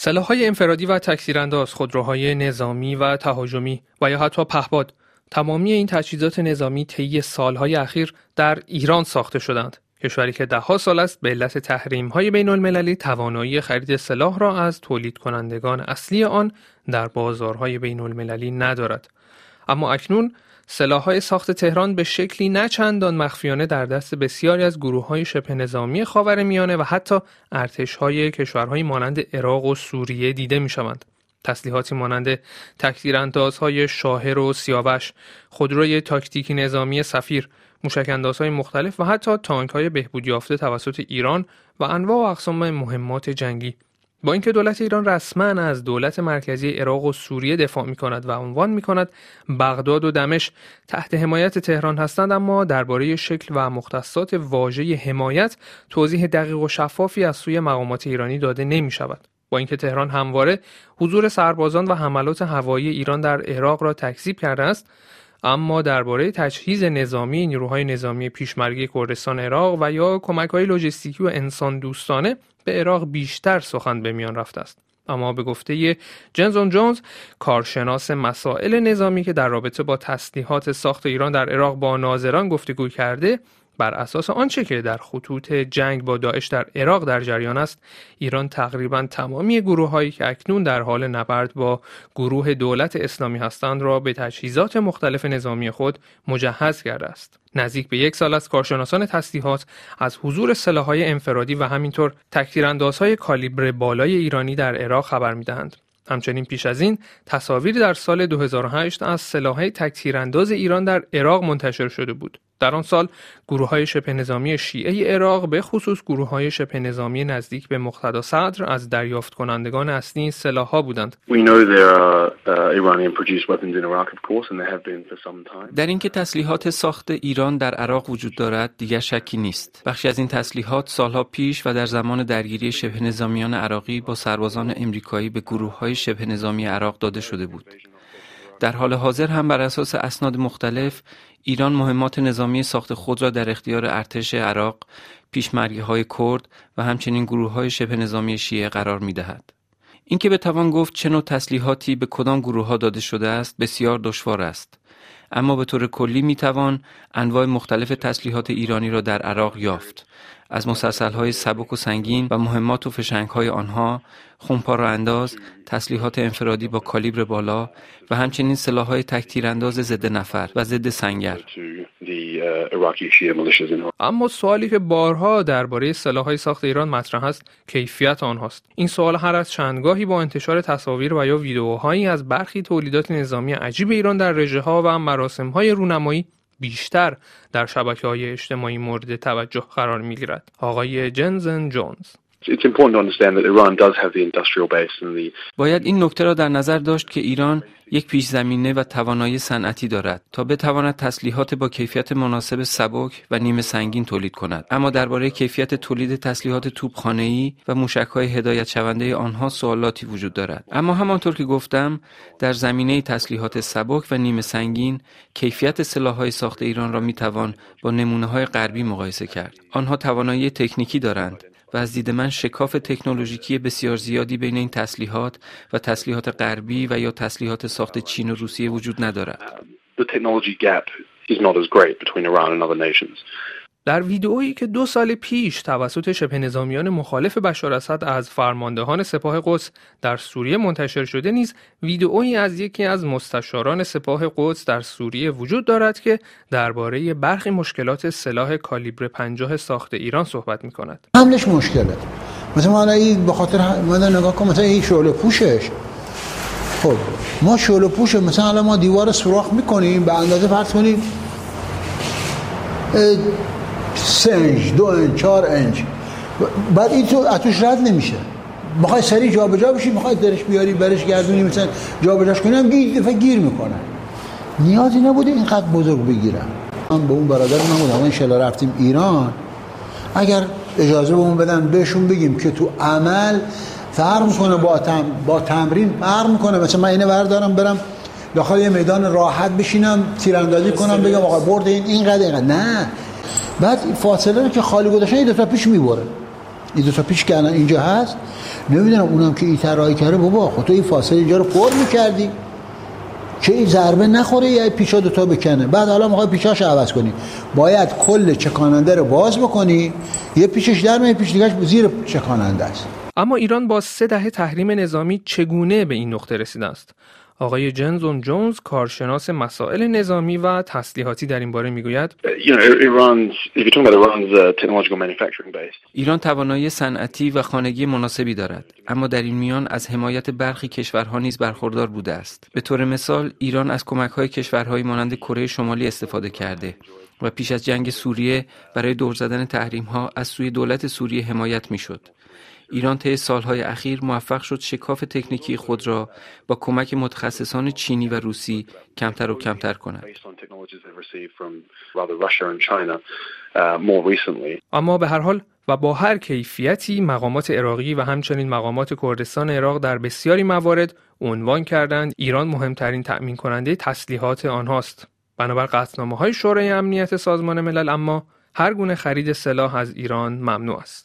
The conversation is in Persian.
سلاحهای انفرادی و تکثیرانداز، خودروهای نظامی و تهاجمی و یا حتی پهباد تمامی این تجهیزات نظامی طی سالهای اخیر در ایران ساخته شدند. کشوری که دهها سال است به علت تحریم های بین المللی توانایی خرید سلاح را از تولید کنندگان اصلی آن در بازارهای بین المللی ندارد. اما اکنون های ساخت تهران به شکلی نه چندان مخفیانه در دست بسیاری از گروه های شبه نظامی میانه و حتی های کشورهای مانند عراق و سوریه دیده می شوند. تسلیحاتی مانند تکتیراندازهای شاهر و سیاوش، خودروی تاکتیکی نظامی سفیر، موشکاندازهای مختلف و حتی تانک های بهبود یافته توسط ایران و انواع و اقسام مهمات جنگی با اینکه دولت ایران رسما از دولت مرکزی عراق و سوریه دفاع می کند و عنوان می کند بغداد و دمشق تحت حمایت تهران هستند اما درباره شکل و مختصات واژه حمایت توضیح دقیق و شفافی از سوی مقامات ایرانی داده نمی شود. با اینکه تهران همواره حضور سربازان و حملات هوایی ایران در عراق را تکذیب کرده است اما درباره تجهیز نظامی نیروهای نظامی پیشمرگی کردستان عراق و یا کمک های لوجستیکی و انسان دوستانه به عراق بیشتر سخن به میان رفته است. اما به گفته جنزون جونز کارشناس مسائل نظامی که در رابطه با تسلیحات ساخت ایران در عراق با ناظران گفتگو کرده بر اساس آنچه که در خطوط جنگ با داعش در عراق در جریان است ایران تقریبا تمامی گروه هایی که اکنون در حال نبرد با گروه دولت اسلامی هستند را به تجهیزات مختلف نظامی خود مجهز کرده است. نزدیک به یک سال از کارشناسان تسلیحات از حضور سلاحهای انفرادی و همینطور تکتیراندازهای کالیبر بالای ایرانی در عراق خبر می‌دهند. همچنین پیش از این تصاویر در سال 2008 از سلاحهای تکتیرانداز ایران در عراق منتشر شده بود. در آن سال گروه های شبه نظامی شیعه عراق به خصوص گروه های شبه نظامی نزدیک به مقتدا صدر از دریافت کنندگان اصلی این سلاح ها بودند. در اینکه تسلیحات ساخت ایران در عراق وجود دارد دیگر شکی نیست. بخشی از این تسلیحات سالها پیش و در زمان درگیری شبه نظامیان عراقی با سربازان امریکایی به گروه های شبه نظامی عراق داده شده بود. در حال حاضر هم بر اساس اسناد مختلف ایران مهمات نظامی ساخت خود را در اختیار ارتش عراق، پیشمرگی های کرد و همچنین گروه های شبه نظامی شیعه قرار می دهد. اینکه بتوان گفت چه نوع تسلیحاتی به کدام گروه ها داده شده است بسیار دشوار است. اما به طور کلی می توان انواع مختلف تسلیحات ایرانی را در عراق یافت از مسلسل های سبک و سنگین و مهمات و فشنگ های آنها خونپا انداز تسلیحات انفرادی با کالیبر بالا و همچنین سلاح های تکتیر انداز ضد نفر و ضد سنگر. اما سوالی که بارها درباره های ساخت ایران مطرح است کیفیت آنهاست. این سوال هر از چندگاهی با انتشار تصاویر و یا ویدیوهایی از برخی تولیدات نظامی عجیب ایران در رژه ها و مراسم های رونمایی بیشتر در شبکه های اجتماعی مورد توجه قرار می گیرد. آقای جنزن جونز باید این نکته را در نظر داشت که ایران یک پیش زمینه و توانایی صنعتی دارد تا بتواند تسلیحات با کیفیت مناسب سبک و نیمه سنگین تولید کند. اما درباره کیفیت تولید تسلیحات توپخانه‌ای و موشک‌های هدایت شونده آنها سوالاتی وجود دارد. اما همانطور که گفتم در زمینه تسلیحات سبک و نیمه سنگین کیفیت سلاح‌های ساخت ایران را می‌توان با نمونه‌های غربی مقایسه کرد. آنها توانایی تکنیکی دارند و از دید من شکاف تکنولوژیکی بسیار زیادی بین این تسلیحات و تسلیحات غربی و یا تسلیحات ساخت چین و روسیه وجود ندارد. در ویدئویی که دو سال پیش توسط شبه نظامیان مخالف بشار اسد از فرماندهان سپاه قدس در سوریه منتشر شده نیز ویدئویی از یکی از مستشاران سپاه قدس در سوریه وجود دارد که درباره برخی مشکلات سلاح کالیبر 50 ساخت ایران صحبت می کند. حملش مشکله. مثلا ما این به خاطر ما نگاه کن مثلا این شعله پوشش خب ما شعله پوش مثلا الان ما دیوار سوراخ می‌کنیم به اندازه فرض کنیم سه انچ دو انچ چهار انچ. بعد این تو از توش رد نمیشه. می‌خوای سری جابجا بشی می‌خوای درش بیاری برش گردونی مثلا جابجاش کنی هم گیر دفعه گیر می‌کنه. نیازی نبوده اینقدر بزرگ بگیرم من به اون برادر من بودم انشالله رفتیم ایران. اگر اجازه بهمون بدن بهشون بگیم که تو عمل فرق می‌کنه با تم با تمرین فرق می‌کنه. مثلا من اینه بردارم برم داخل یه میدان راحت بشینم تیراندازی کنم بگم آقا برد این اینقدر اینقدر. نه. بعد فاصله رو که خالی گذاشتن یه دفعه پیش می‌بره. این دو تا پیچ که الان اینجا هست. نمی‌دونم اونم که این طراحی کرده. بابا خب تو این فاصله اینجا رو پر می‌کردی. که این ضربه نخوره یا پیچا دو تا بکنه. بعد حالا می‌خوای پیچاش عوض کنی. باید کل چکاننده رو باز بکنی. یه پیچش در میاد پیچ دیگه زیر چکاننده است. اما ایران با سه دهه تحریم نظامی چگونه به این نقطه رسیده است؟ آقای جنزون جونز کارشناس مسائل نظامی و تسلیحاتی در این باره می‌گوید. ایران توانایی صنعتی و خانگی مناسبی دارد اما در این میان از حمایت برخی کشورها نیز برخوردار بوده است. به طور مثال ایران از کمک های کشورهایی مانند کره شمالی استفاده کرده و پیش از جنگ سوریه برای دور زدن تحریم ها از سوی دولت سوریه حمایت می‌شد. ایران طی سالهای اخیر موفق شد شکاف تکنیکی خود را با کمک متخصصان چینی و روسی کمتر و کمتر کند. اما به هر حال و با هر کیفیتی مقامات عراقی و همچنین مقامات کردستان عراق در بسیاری موارد عنوان کردند ایران مهمترین تأمین کننده تسلیحات آنهاست. بنابر قطعنامه های شورای امنیت سازمان ملل اما هر گونه خرید سلاح از ایران ممنوع است.